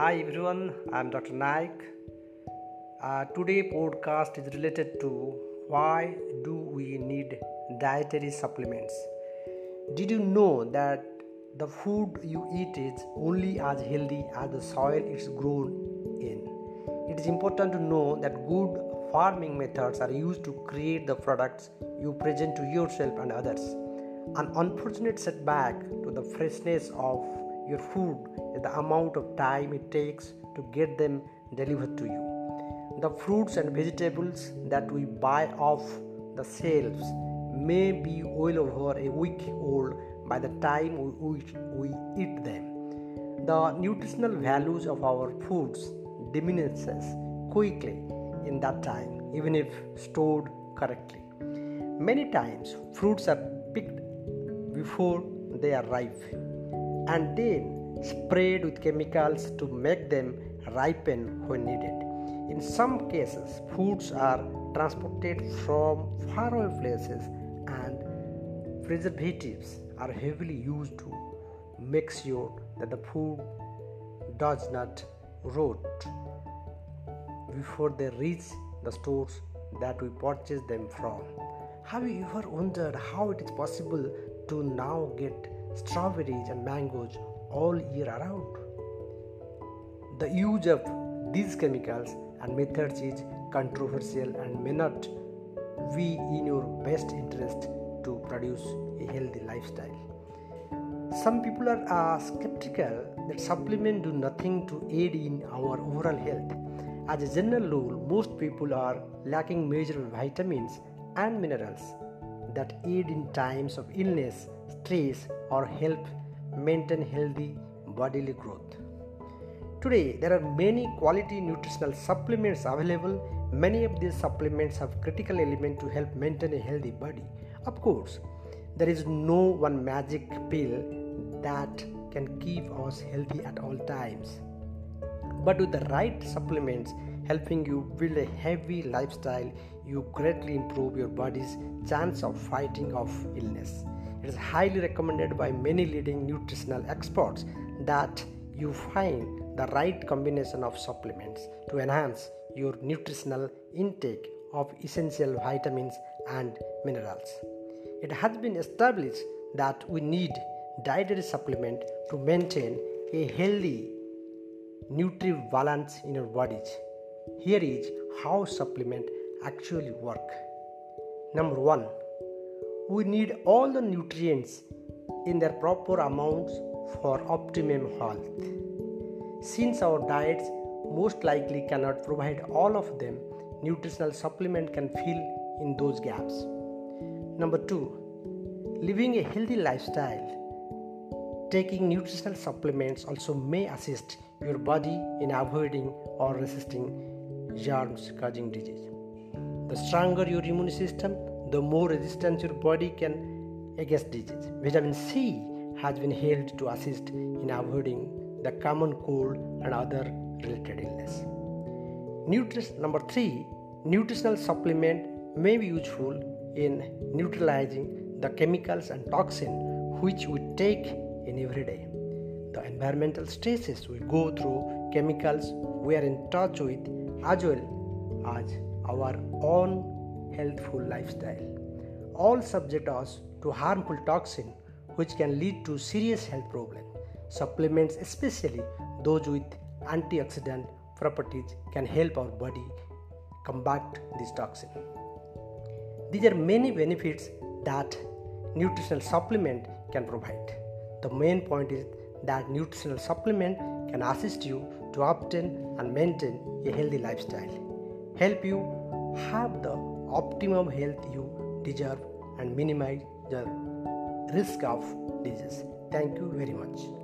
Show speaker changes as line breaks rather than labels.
Hi everyone, I'm Dr. Naik. Uh, today podcast is related to why do we need dietary supplements? Did you know that the food you eat is only as healthy as the soil it's grown in? It is important to know that good farming methods are used to create the products you present to yourself and others. An unfortunate setback to the freshness of your food is the amount of time it takes to get them delivered to you. The fruits and vegetables that we buy off the shelves may be well over a week old by the time we, we eat them. The nutritional values of our foods diminishes quickly in that time, even if stored correctly. Many times, fruits are picked before they are ripe and then sprayed with chemicals to make them ripen when needed. In some cases, foods are transported from faraway places and preservatives are heavily used to make sure that the food does not rot before they reach the stores that we purchase them from. Have you ever wondered how it is possible to now get strawberries and mangoes all year around. The use of these chemicals and methods is controversial and may not be in your best interest to produce a healthy lifestyle. Some people are uh, skeptical that supplements do nothing to aid in our overall health. As a general rule, most people are lacking major vitamins and minerals that aid in times of illness, stress, or help maintain healthy bodily growth. Today, there are many quality nutritional supplements available. Many of these supplements have critical elements to help maintain a healthy body. Of course, there is no one magic pill that can keep us healthy at all times. But with the right supplements helping you build a healthy lifestyle, you greatly improve your body's chance of fighting off illness. It is highly recommended by many leading nutritional experts that you find the right combination of supplements to enhance your nutritional intake of essential vitamins and minerals. It has been established that we need dietary supplement to maintain a healthy nutritive balance in our bodies. Here is how supplement actually work. Number 1 we need all the nutrients in their proper amounts for optimum health. Since our diets most likely cannot provide all of them, nutritional supplement can fill in those gaps. Number 2, living a healthy lifestyle. Taking nutritional supplements also may assist your body in avoiding or resisting germs causing disease. The stronger your immune system, the more resistance your body can against disease. Vitamin C has been held to assist in avoiding the common cold and other related illness. Nutrition number three, nutritional supplement may be useful in neutralizing the chemicals and toxin which we take in every day. The environmental stresses we go through, chemicals we are in touch with, as well as our own healthful lifestyle. All subject us to harmful toxin which can lead to serious health problems. Supplements, especially those with antioxidant properties, can help our body combat this toxin. These are many benefits that nutritional supplement can provide. The main point is that nutritional supplement can assist you to obtain and maintain a healthy lifestyle, help you have the optimum health you deserve and minimize the risk of disease. Thank you very much.